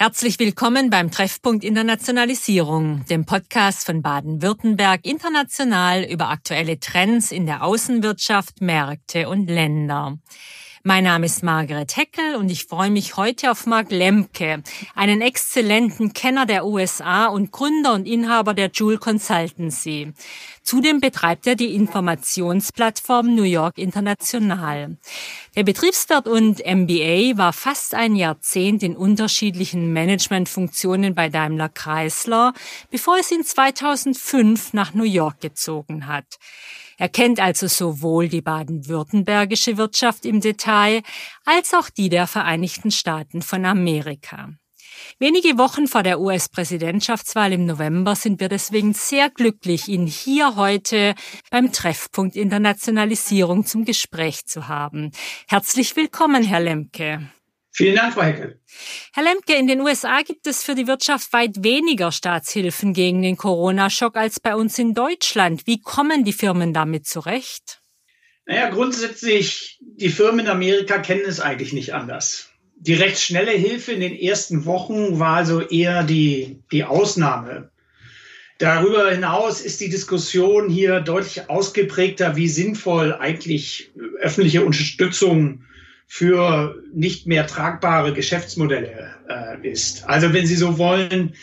Herzlich willkommen beim Treffpunkt Internationalisierung, dem Podcast von Baden-Württemberg international über aktuelle Trends in der Außenwirtschaft, Märkte und Länder. Mein Name ist Margaret Heckel und ich freue mich heute auf Mark Lemke, einen exzellenten Kenner der USA und Gründer und Inhaber der Joule Consultancy. Zudem betreibt er die Informationsplattform New York International. Der Betriebswirt und MBA war fast ein Jahrzehnt in unterschiedlichen Managementfunktionen bei Daimler Chrysler, bevor es ihn 2005 nach New York gezogen hat. Er kennt also sowohl die baden-württembergische Wirtschaft im Detail als auch die der Vereinigten Staaten von Amerika. Wenige Wochen vor der US-Präsidentschaftswahl im November sind wir deswegen sehr glücklich, ihn hier heute beim Treffpunkt Internationalisierung zum Gespräch zu haben. Herzlich willkommen, Herr Lemke. Vielen Dank, Frau Heckel. Herr Lemke, in den USA gibt es für die Wirtschaft weit weniger Staatshilfen gegen den Corona-Schock als bei uns in Deutschland. Wie kommen die Firmen damit zurecht? Naja, grundsätzlich, die Firmen in Amerika kennen es eigentlich nicht anders. Die recht schnelle Hilfe in den ersten Wochen war also eher die, die Ausnahme. Darüber hinaus ist die Diskussion hier deutlich ausgeprägter, wie sinnvoll eigentlich öffentliche Unterstützung für nicht mehr tragbare Geschäftsmodelle äh, ist. Also wenn Sie so wollen,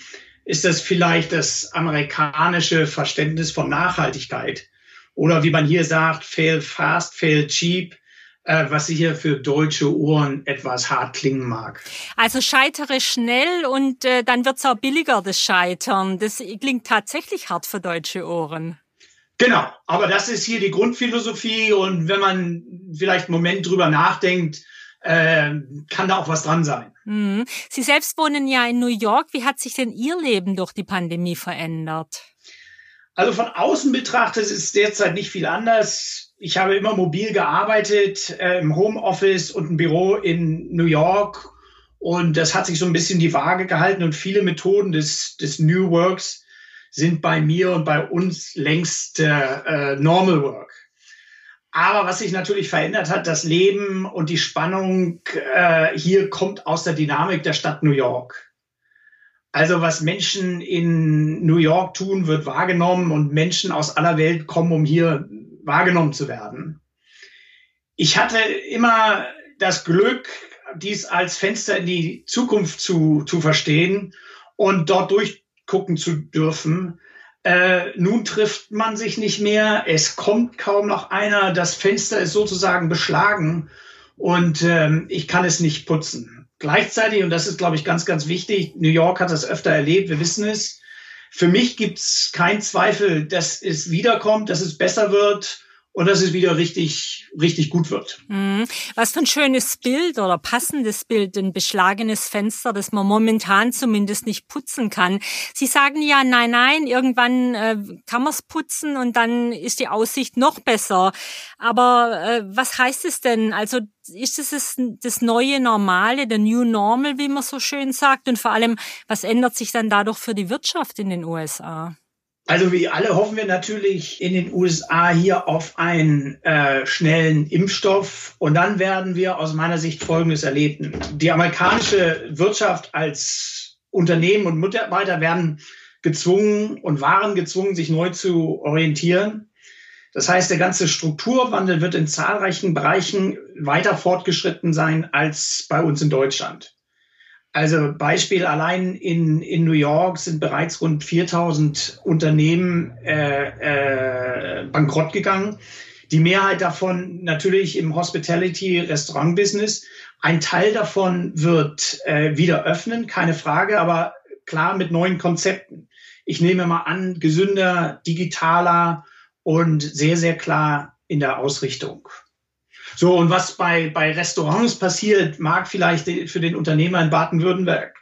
ist das vielleicht das amerikanische Verständnis von Nachhaltigkeit oder wie man hier sagt, fail fast, fail cheap, äh, was sicher für deutsche Ohren etwas hart klingen mag. Also scheitere schnell und äh, dann wird's auch billiger, das Scheitern. Das klingt tatsächlich hart für deutsche Ohren. Genau, aber das ist hier die Grundphilosophie und wenn man vielleicht einen Moment drüber nachdenkt, äh, kann da auch was dran sein. Mhm. Sie selbst wohnen ja in New York. Wie hat sich denn Ihr Leben durch die Pandemie verändert? Also von außen betrachtet ist es derzeit nicht viel anders. Ich habe immer mobil gearbeitet, äh, im Homeoffice und ein Büro in New York. Und das hat sich so ein bisschen die Waage gehalten und viele Methoden des, des New Works sind bei mir und bei uns längst äh, äh, Normal Work. Aber was sich natürlich verändert hat, das Leben und die Spannung äh, hier kommt aus der Dynamik der Stadt New York. Also was Menschen in New York tun, wird wahrgenommen und Menschen aus aller Welt kommen, um hier wahrgenommen zu werden. Ich hatte immer das Glück, dies als Fenster in die Zukunft zu, zu verstehen und dort durch gucken zu dürfen. Äh, nun trifft man sich nicht mehr, es kommt kaum noch einer, das Fenster ist sozusagen beschlagen. Und ähm, ich kann es nicht putzen. Gleichzeitig, und das ist, glaube ich, ganz, ganz wichtig, New York hat das öfter erlebt, wir wissen es, für mich gibt es keinen Zweifel, dass es wiederkommt, dass es besser wird und dass es wieder richtig, richtig gut wird. Mhm. Was für ein schönes Bild oder passendes Bild, ein beschlagenes Fenster, das man momentan zumindest nicht putzen kann. Sie sagen ja, nein, nein, irgendwann äh, kann man es putzen und dann ist die Aussicht noch besser. Aber äh, was heißt es denn? Also ist es das, das neue Normale, der New Normal, wie man so schön sagt? Und vor allem, was ändert sich dann dadurch für die Wirtschaft in den USA? Also wie alle hoffen wir natürlich in den USA hier auf einen äh, schnellen Impfstoff. Und dann werden wir aus meiner Sicht Folgendes erleben. Die amerikanische Wirtschaft als Unternehmen und Mitarbeiter werden gezwungen und waren gezwungen, sich neu zu orientieren. Das heißt, der ganze Strukturwandel wird in zahlreichen Bereichen weiter fortgeschritten sein als bei uns in Deutschland. Also Beispiel allein in, in New York sind bereits rund 4000 Unternehmen äh, äh, bankrott gegangen. Die Mehrheit davon natürlich im Hospitality-Restaurant-Business. Ein Teil davon wird äh, wieder öffnen, keine Frage, aber klar mit neuen Konzepten. Ich nehme mal an, gesünder, digitaler und sehr, sehr klar in der Ausrichtung. So, und was bei, bei Restaurants passiert, mag vielleicht für den Unternehmer in Baden-Württemberg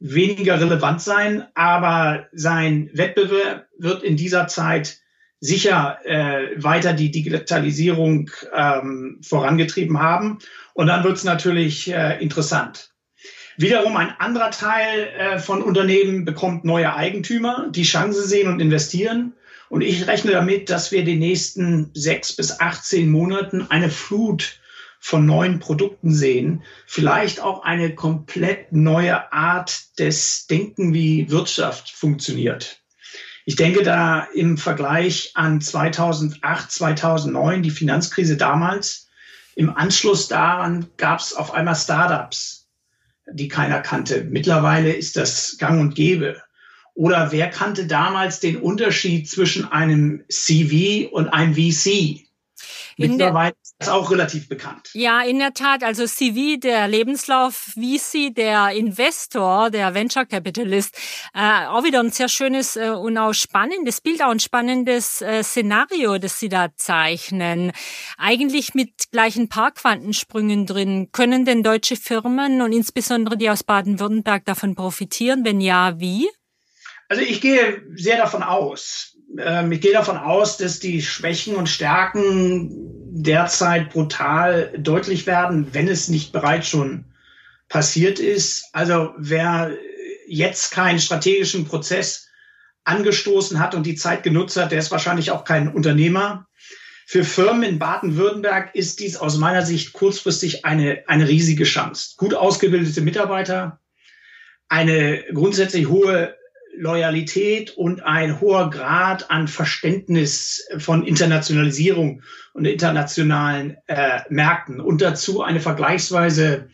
weniger relevant sein, aber sein Wettbewerb wird in dieser Zeit sicher äh, weiter die Digitalisierung ähm, vorangetrieben haben. Und dann wird es natürlich äh, interessant. Wiederum ein anderer Teil äh, von Unternehmen bekommt neue Eigentümer, die Chance sehen und investieren. Und ich rechne damit, dass wir die nächsten sechs bis 18 Monaten eine Flut von neuen Produkten sehen, vielleicht auch eine komplett neue Art des Denken, wie Wirtschaft funktioniert. Ich denke da im Vergleich an 2008, 2009, die Finanzkrise damals, im Anschluss daran gab es auf einmal Startups, die keiner kannte. Mittlerweile ist das gang und gäbe. Oder wer kannte damals den Unterschied zwischen einem CV und einem VC? Mittlerweile ist das auch relativ bekannt. Ja, in der Tat. Also CV, der Lebenslauf, VC, der Investor, der Venture Capitalist, äh, auch wieder ein sehr schönes äh, und auch spannendes Bild, auch ein spannendes äh, Szenario, das Sie da zeichnen. Eigentlich mit gleichen Parkquantensprüngen drin. Können denn deutsche Firmen und insbesondere die aus Baden-Württemberg davon profitieren? Wenn ja, wie? Also ich gehe sehr davon aus. Ähm, ich gehe davon aus, dass die Schwächen und Stärken derzeit brutal deutlich werden, wenn es nicht bereits schon passiert ist. Also wer jetzt keinen strategischen Prozess angestoßen hat und die Zeit genutzt hat, der ist wahrscheinlich auch kein Unternehmer. Für Firmen in Baden-Württemberg ist dies aus meiner Sicht kurzfristig eine, eine riesige Chance. Gut ausgebildete Mitarbeiter, eine grundsätzlich hohe Loyalität und ein hoher Grad an Verständnis von Internationalisierung und internationalen äh, Märkten und dazu eine vergleichsweise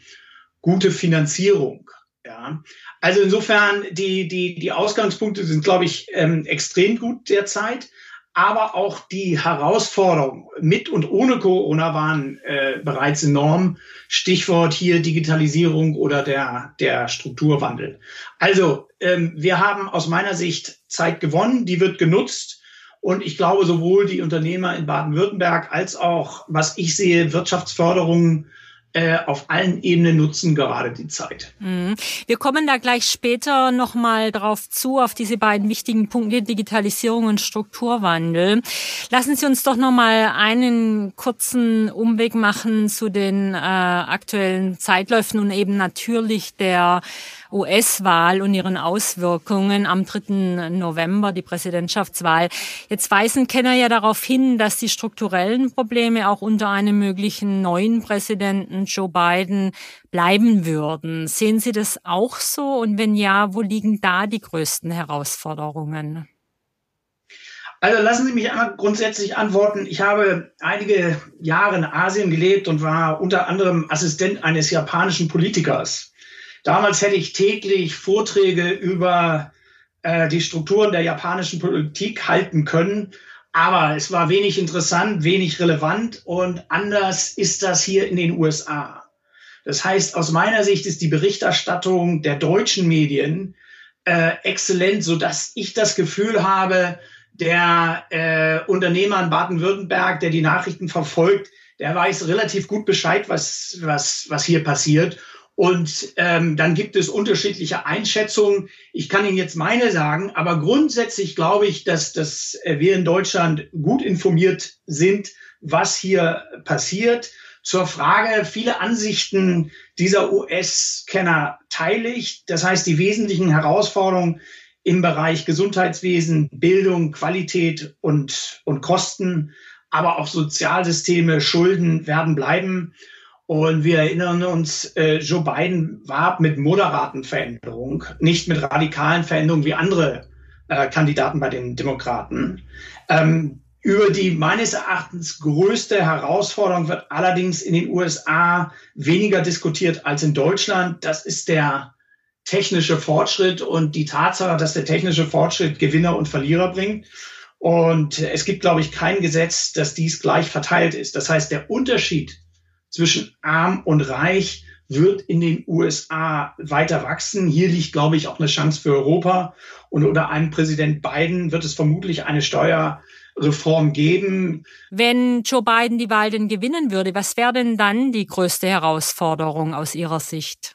gute Finanzierung. Ja. Also insofern, die, die, die Ausgangspunkte sind, glaube ich, ähm, extrem gut derzeit aber auch die Herausforderungen mit und ohne Corona waren äh, bereits enorm. Stichwort hier Digitalisierung oder der, der Strukturwandel. Also ähm, wir haben aus meiner Sicht Zeit gewonnen, die wird genutzt. Und ich glaube, sowohl die Unternehmer in Baden-Württemberg als auch, was ich sehe, Wirtschaftsförderung äh, auf allen Ebenen nutzen gerade die Zeit. Mhm. Wir kommen da gleich später nochmal drauf zu, auf diese beiden wichtigen Punkte Digitalisierung und Strukturwandel. Lassen Sie uns doch nochmal einen kurzen Umweg machen zu den äh, aktuellen Zeitläufen und eben natürlich der US-Wahl und ihren Auswirkungen am 3. November, die Präsidentschaftswahl. Jetzt weisen Kenner ja darauf hin, dass die strukturellen Probleme auch unter einem möglichen neuen Präsidenten Joe Biden bleiben würden. Sehen Sie das auch so? Und wenn ja, wo liegen da die größten Herausforderungen? Also lassen Sie mich einmal grundsätzlich antworten. Ich habe einige Jahre in Asien gelebt und war unter anderem Assistent eines japanischen Politikers. Damals hätte ich täglich Vorträge über äh, die Strukturen der japanischen Politik halten können. Aber es war wenig interessant, wenig relevant und anders ist das hier in den USA. Das heißt, aus meiner Sicht ist die Berichterstattung der deutschen Medien äh, exzellent, so dass ich das Gefühl habe, der äh, Unternehmer in Baden-Württemberg, der die Nachrichten verfolgt, der weiß relativ gut Bescheid, was, was, was hier passiert. Und ähm, dann gibt es unterschiedliche Einschätzungen. Ich kann Ihnen jetzt meine sagen, aber grundsätzlich glaube ich, dass, dass äh, wir in Deutschland gut informiert sind, was hier passiert. Zur Frage, viele Ansichten dieser US-Kenner teile ich. Das heißt, die wesentlichen Herausforderungen im Bereich Gesundheitswesen, Bildung, Qualität und, und Kosten, aber auch Sozialsysteme, Schulden werden bleiben. Und wir erinnern uns, äh, Joe Biden war mit moderaten Veränderungen, nicht mit radikalen Veränderungen wie andere äh, Kandidaten bei den Demokraten. Ähm, über die meines Erachtens größte Herausforderung wird allerdings in den USA weniger diskutiert als in Deutschland. Das ist der technische Fortschritt und die Tatsache, dass der technische Fortschritt Gewinner und Verlierer bringt. Und es gibt, glaube ich, kein Gesetz, dass dies gleich verteilt ist. Das heißt, der Unterschied zwischen arm und reich wird in den USA weiter wachsen. Hier liegt, glaube ich, auch eine Chance für Europa. Und unter einem Präsident Biden wird es vermutlich eine Steuerreform geben. Wenn Joe Biden die Wahl denn gewinnen würde, was wäre denn dann die größte Herausforderung aus Ihrer Sicht?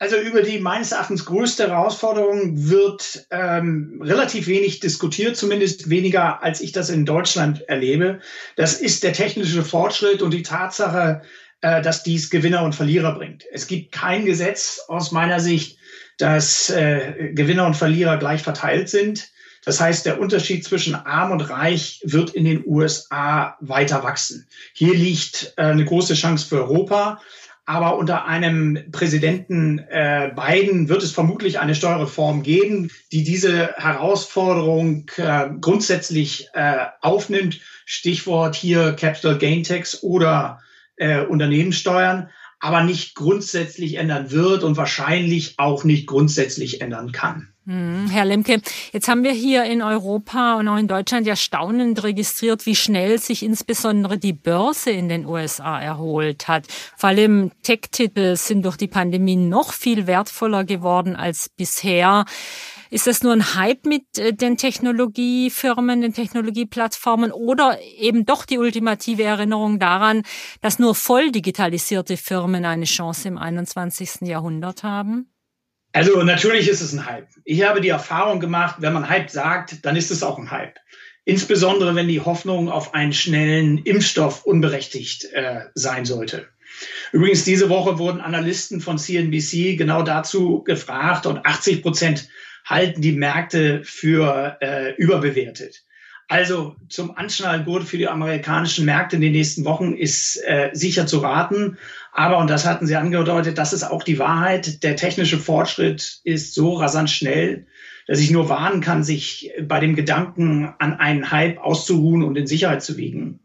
Also über die meines Erachtens größte Herausforderung wird ähm, relativ wenig diskutiert, zumindest weniger, als ich das in Deutschland erlebe. Das ist der technische Fortschritt und die Tatsache, äh, dass dies Gewinner und Verlierer bringt. Es gibt kein Gesetz aus meiner Sicht, dass äh, Gewinner und Verlierer gleich verteilt sind. Das heißt, der Unterschied zwischen arm und reich wird in den USA weiter wachsen. Hier liegt äh, eine große Chance für Europa. Aber unter einem Präsidenten äh, Biden wird es vermutlich eine Steuerreform geben, die diese Herausforderung äh, grundsätzlich äh, aufnimmt. Stichwort hier Capital Gain Tax oder äh, Unternehmenssteuern, aber nicht grundsätzlich ändern wird und wahrscheinlich auch nicht grundsätzlich ändern kann. Hm, Herr Lemke, jetzt haben wir hier in Europa und auch in Deutschland ja staunend registriert, wie schnell sich insbesondere die Börse in den USA erholt hat. Vor allem Tech-Titel sind durch die Pandemie noch viel wertvoller geworden als bisher. Ist das nur ein Hype mit äh, den Technologiefirmen, den Technologieplattformen oder eben doch die ultimative Erinnerung daran, dass nur voll digitalisierte Firmen eine Chance im 21. Jahrhundert haben? Also natürlich ist es ein Hype. Ich habe die Erfahrung gemacht, wenn man Hype sagt, dann ist es auch ein Hype. Insbesondere wenn die Hoffnung auf einen schnellen Impfstoff unberechtigt äh, sein sollte. Übrigens, diese Woche wurden Analysten von CNBC genau dazu gefragt und 80 Prozent halten die Märkte für äh, überbewertet. Also zum Anschnallgurt für die amerikanischen Märkte in den nächsten Wochen ist äh, sicher zu raten. Aber, und das hatten Sie angedeutet, das ist auch die Wahrheit, der technische Fortschritt ist so rasant schnell, dass ich nur warnen kann, sich bei dem Gedanken an einen Hype auszuruhen und in Sicherheit zu wiegen.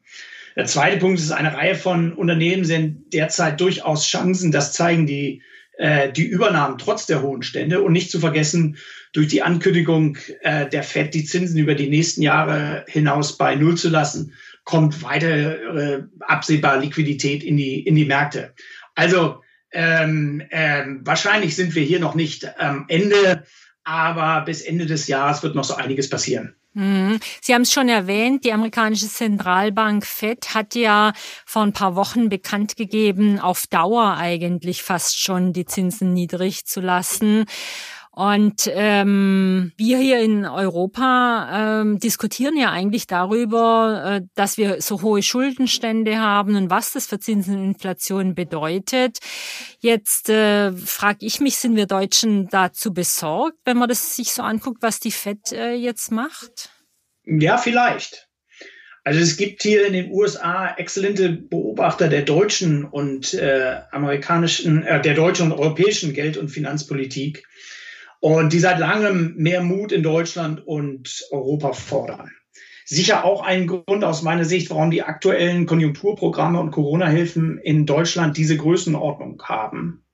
Der zweite Punkt ist, eine Reihe von Unternehmen sind derzeit durchaus Chancen. Das zeigen die, äh, die Übernahmen trotz der hohen Stände. Und nicht zu vergessen, durch die Ankündigung äh, der FED, die Zinsen über die nächsten Jahre hinaus bei Null zu lassen, kommt weitere äh, absehbar Liquidität in die, in die Märkte. Also ähm, ähm, wahrscheinlich sind wir hier noch nicht am Ende, aber bis Ende des Jahres wird noch so einiges passieren. Mhm. Sie haben es schon erwähnt, die amerikanische Zentralbank Fed hat ja vor ein paar Wochen bekannt gegeben, auf Dauer eigentlich fast schon die Zinsen niedrig zu lassen. Und ähm, wir hier in Europa ähm, diskutieren ja eigentlich darüber, äh, dass wir so hohe Schuldenstände haben und was das für Zinseninflation bedeutet. Jetzt äh, frage ich mich, sind wir Deutschen dazu besorgt, wenn man das sich so anguckt, was die FED äh, jetzt macht? Ja, vielleicht. Also es gibt hier in den USA exzellente Beobachter der deutschen und äh, amerikanischen, äh, der deutschen und europäischen Geld- und Finanzpolitik und die seit langem mehr Mut in Deutschland und Europa fordern. Sicher auch ein Grund aus meiner Sicht, warum die aktuellen Konjunkturprogramme und Corona-Hilfen in Deutschland diese Größenordnung haben.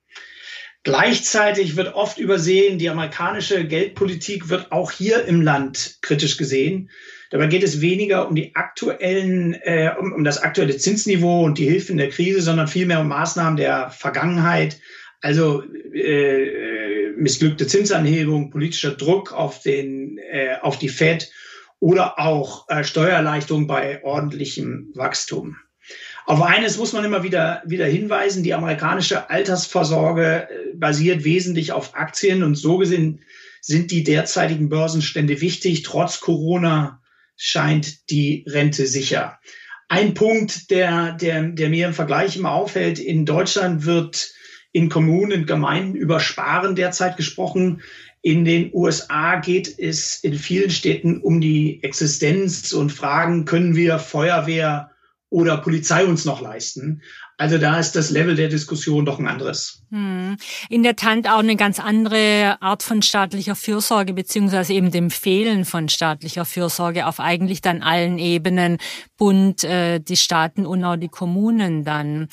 Gleichzeitig wird oft übersehen, die amerikanische Geldpolitik wird auch hier im Land kritisch gesehen. Dabei geht es weniger um die aktuellen, äh, um, um das aktuelle Zinsniveau und die Hilfen der Krise, sondern vielmehr um Maßnahmen der Vergangenheit. Also äh, missglückte Zinsanhebung, politischer Druck auf, den, äh, auf die Fed oder auch äh, Steuererleichterung bei ordentlichem Wachstum. Auf eines muss man immer wieder, wieder hinweisen. Die amerikanische Altersvorsorge äh, basiert wesentlich auf Aktien und so gesehen sind die derzeitigen Börsenstände wichtig. Trotz Corona scheint die Rente sicher. Ein Punkt, der, der, der mir im Vergleich immer auffällt, in Deutschland wird in Kommunen, Gemeinden über Sparen derzeit gesprochen. In den USA geht es in vielen Städten um die Existenz und Fragen, können wir Feuerwehr oder Polizei uns noch leisten? Also da ist das Level der Diskussion doch ein anderes. Hm. In der Tat auch eine ganz andere Art von staatlicher Fürsorge, beziehungsweise eben dem Fehlen von staatlicher Fürsorge auf eigentlich dann allen Ebenen, Bund, äh, die Staaten und auch die Kommunen dann.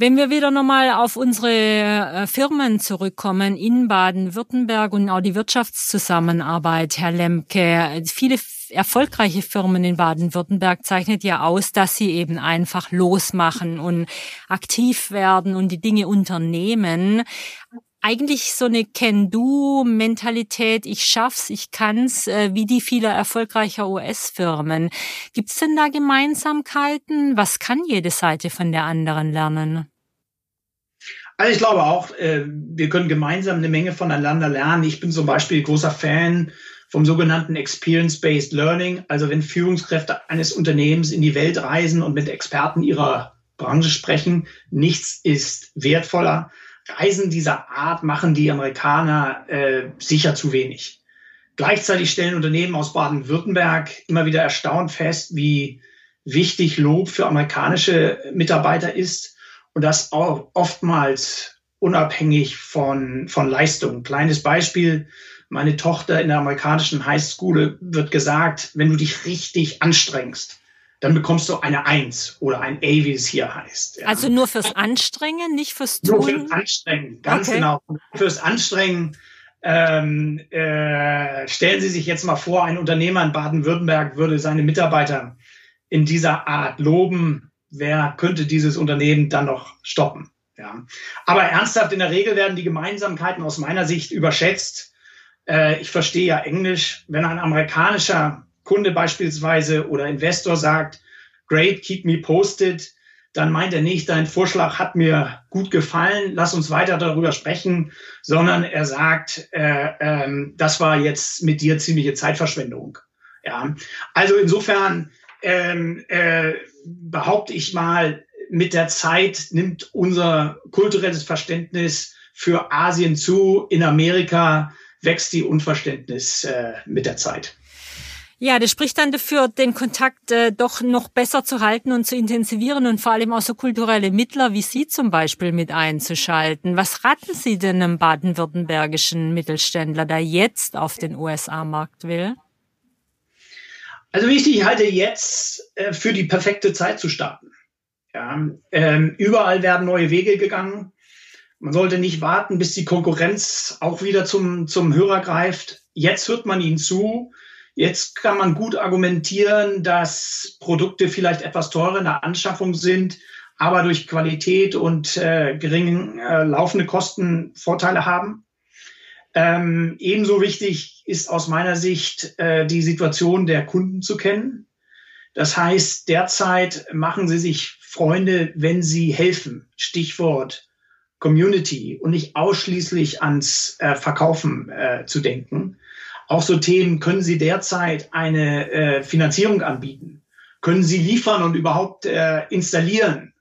Wenn wir wieder nochmal auf unsere äh, Firmen zurückkommen in Baden-Württemberg und auch die Wirtschaftszusammenarbeit, Herr Lemke, viele erfolgreiche Firmen in Baden-Württemberg zeichnet ja aus, dass sie eben einfach losmachen und aktiv werden und die Dinge unternehmen eigentlich so eine Can-Do-Mentalität, ich schaff's, ich kann's, äh, wie die vieler erfolgreicher US-Firmen. Gibt's denn da Gemeinsamkeiten? Was kann jede Seite von der anderen lernen? Also ich glaube auch, äh, wir können gemeinsam eine Menge voneinander lernen. Ich bin zum Beispiel großer Fan vom sogenannten Experience-Based Learning. Also wenn Führungskräfte eines Unternehmens in die Welt reisen und mit Experten ihrer Branche sprechen, nichts ist wertvoller Reisen dieser Art machen die Amerikaner äh, sicher zu wenig. Gleichzeitig stellen Unternehmen aus Baden-Württemberg immer wieder erstaunt fest, wie wichtig Lob für amerikanische Mitarbeiter ist und das auch oftmals unabhängig von, von Leistung. Kleines Beispiel. Meine Tochter in der amerikanischen Highschool wird gesagt, wenn du dich richtig anstrengst, dann bekommst du eine Eins oder ein A, wie es hier heißt. Ja. Also nur fürs Anstrengen, nicht fürs Tun? Nur fürs Anstrengen, ganz okay. genau. Fürs Anstrengen. Ähm, äh, stellen Sie sich jetzt mal vor, ein Unternehmer in Baden-Württemberg würde seine Mitarbeiter in dieser Art loben. Wer könnte dieses Unternehmen dann noch stoppen? Ja. Aber ernsthaft, in der Regel werden die Gemeinsamkeiten aus meiner Sicht überschätzt. Äh, ich verstehe ja Englisch. Wenn ein amerikanischer Kunde beispielsweise oder Investor sagt, great, keep me posted, dann meint er nicht, dein Vorschlag hat mir gut gefallen, lass uns weiter darüber sprechen, sondern er sagt, äh, ähm, das war jetzt mit dir ziemliche Zeitverschwendung. Ja, also insofern ähm, äh, behaupte ich mal, mit der Zeit nimmt unser kulturelles Verständnis für Asien zu. In Amerika wächst die Unverständnis äh, mit der Zeit. Ja, das spricht dann dafür, den Kontakt äh, doch noch besser zu halten und zu intensivieren und vor allem auch so kulturelle Mittler wie Sie zum Beispiel mit einzuschalten. Was raten Sie denn einem baden-württembergischen Mittelständler, der jetzt auf den USA-Markt will? Also wichtig, ich halte jetzt äh, für die perfekte Zeit zu starten. Ja, ähm, überall werden neue Wege gegangen. Man sollte nicht warten, bis die Konkurrenz auch wieder zum, zum Hörer greift. Jetzt hört man ihnen zu. Jetzt kann man gut argumentieren, dass Produkte vielleicht etwas teurer in der Anschaffung sind, aber durch Qualität und äh, geringe äh, laufende Kosten Vorteile haben. Ähm, ebenso wichtig ist aus meiner Sicht äh, die Situation der Kunden zu kennen. Das heißt, derzeit machen Sie sich Freunde, wenn Sie helfen. Stichwort Community und nicht ausschließlich ans äh, Verkaufen äh, zu denken. Auch so Themen, können Sie derzeit eine äh, Finanzierung anbieten? Können Sie liefern und überhaupt äh, installieren?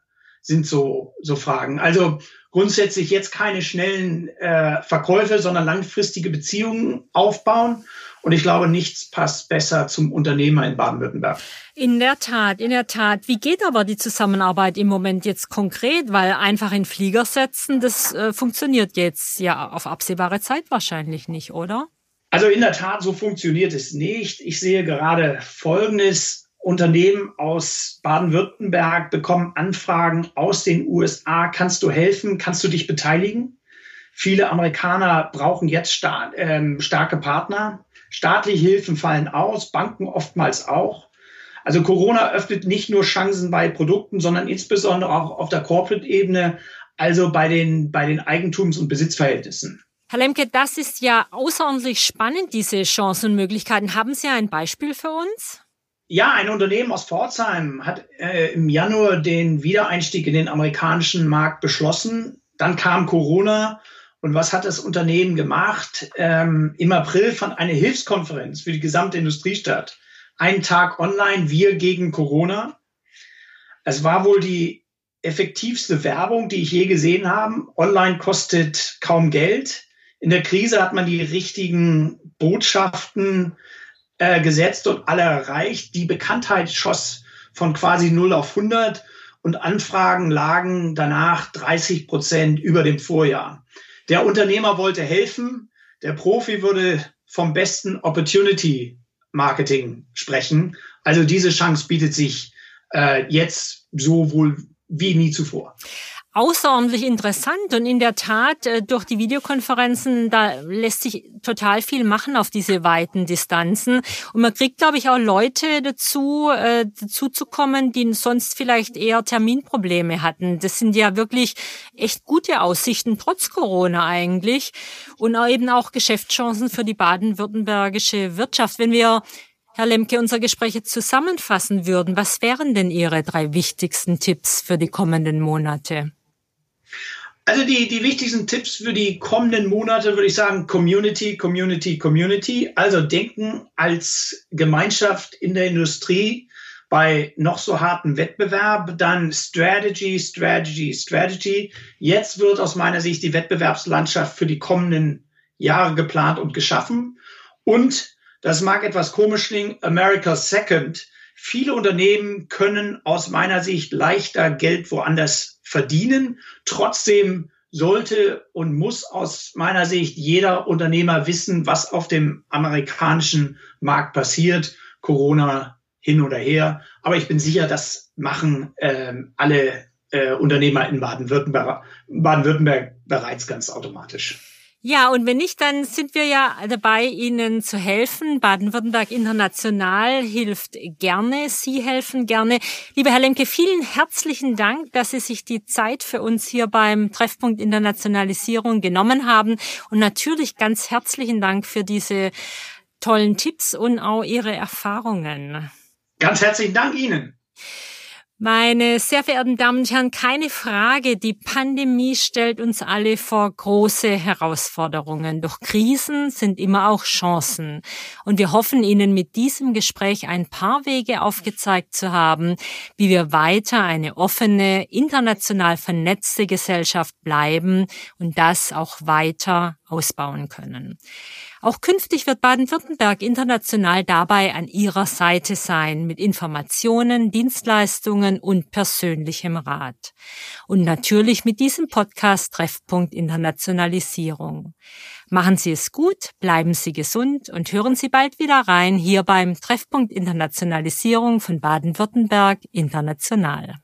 Sind so, so Fragen. Also grundsätzlich jetzt keine schnellen äh, Verkäufe, sondern langfristige Beziehungen aufbauen. Und ich glaube, nichts passt besser zum Unternehmer in Baden-Württemberg. In der Tat, in der Tat. Wie geht aber die Zusammenarbeit im Moment jetzt konkret? Weil einfach in Flieger setzen, das äh, funktioniert jetzt ja auf absehbare Zeit wahrscheinlich nicht, oder? Also in der Tat, so funktioniert es nicht. Ich sehe gerade Folgendes. Unternehmen aus Baden-Württemberg bekommen Anfragen aus den USA. Kannst du helfen? Kannst du dich beteiligen? Viele Amerikaner brauchen jetzt star ähm, starke Partner. Staatliche Hilfen fallen aus, Banken oftmals auch. Also Corona öffnet nicht nur Chancen bei Produkten, sondern insbesondere auch auf der Corporate-Ebene, also bei den, bei den Eigentums- und Besitzverhältnissen. Herr Lemke, das ist ja außerordentlich spannend, diese Chancen und Möglichkeiten. Haben Sie ein Beispiel für uns? Ja, ein Unternehmen aus Pforzheim hat äh, im Januar den Wiedereinstieg in den amerikanischen Markt beschlossen. Dann kam Corona. Und was hat das Unternehmen gemacht? Ähm, Im April fand eine Hilfskonferenz für die gesamte Industrie statt. Ein Tag online, wir gegen Corona. Es war wohl die effektivste Werbung, die ich je gesehen habe. Online kostet kaum Geld. In der Krise hat man die richtigen Botschaften äh, gesetzt und alle erreicht. Die Bekanntheit schoss von quasi 0 auf 100 und Anfragen lagen danach 30 Prozent über dem Vorjahr. Der Unternehmer wollte helfen. Der Profi würde vom besten Opportunity Marketing sprechen. Also diese Chance bietet sich äh, jetzt so wohl wie nie zuvor außerordentlich interessant und in der Tat äh, durch die Videokonferenzen, da lässt sich total viel machen auf diese weiten Distanzen und man kriegt, glaube ich, auch Leute dazu, äh, dazu zu kommen, die sonst vielleicht eher Terminprobleme hatten. Das sind ja wirklich echt gute Aussichten, trotz Corona eigentlich und eben auch Geschäftschancen für die baden-württembergische Wirtschaft. Wenn wir Herr Lemke, unser Gespräch jetzt zusammenfassen würden, was wären denn Ihre drei wichtigsten Tipps für die kommenden Monate? Also die, die wichtigsten Tipps für die kommenden Monate würde ich sagen, Community, Community, Community. Also denken als Gemeinschaft in der Industrie bei noch so hartem Wettbewerb, dann Strategy, Strategy, Strategy. Jetzt wird aus meiner Sicht die Wettbewerbslandschaft für die kommenden Jahre geplant und geschaffen. Und, das mag etwas komisch klingen, America's Second. Viele Unternehmen können aus meiner Sicht leichter Geld woanders verdienen. Trotzdem sollte und muss aus meiner Sicht jeder Unternehmer wissen, was auf dem amerikanischen Markt passiert. Corona hin oder her. Aber ich bin sicher, das machen äh, alle äh, Unternehmer in Baden-Württemberg Baden bereits ganz automatisch. Ja, und wenn nicht, dann sind wir ja dabei, Ihnen zu helfen. Baden-Württemberg International hilft gerne. Sie helfen gerne. Lieber Herr Lemke, vielen herzlichen Dank, dass Sie sich die Zeit für uns hier beim Treffpunkt Internationalisierung genommen haben. Und natürlich ganz herzlichen Dank für diese tollen Tipps und auch Ihre Erfahrungen. Ganz herzlichen Dank Ihnen. Meine sehr verehrten Damen und Herren, keine Frage, die Pandemie stellt uns alle vor große Herausforderungen. Doch Krisen sind immer auch Chancen. Und wir hoffen Ihnen mit diesem Gespräch ein paar Wege aufgezeigt zu haben, wie wir weiter eine offene, international vernetzte Gesellschaft bleiben und das auch weiter ausbauen können. Auch künftig wird Baden-Württemberg international dabei an ihrer Seite sein mit Informationen, Dienstleistungen und persönlichem Rat. Und natürlich mit diesem Podcast Treffpunkt Internationalisierung. Machen Sie es gut, bleiben Sie gesund und hören Sie bald wieder rein hier beim Treffpunkt Internationalisierung von Baden-Württemberg International.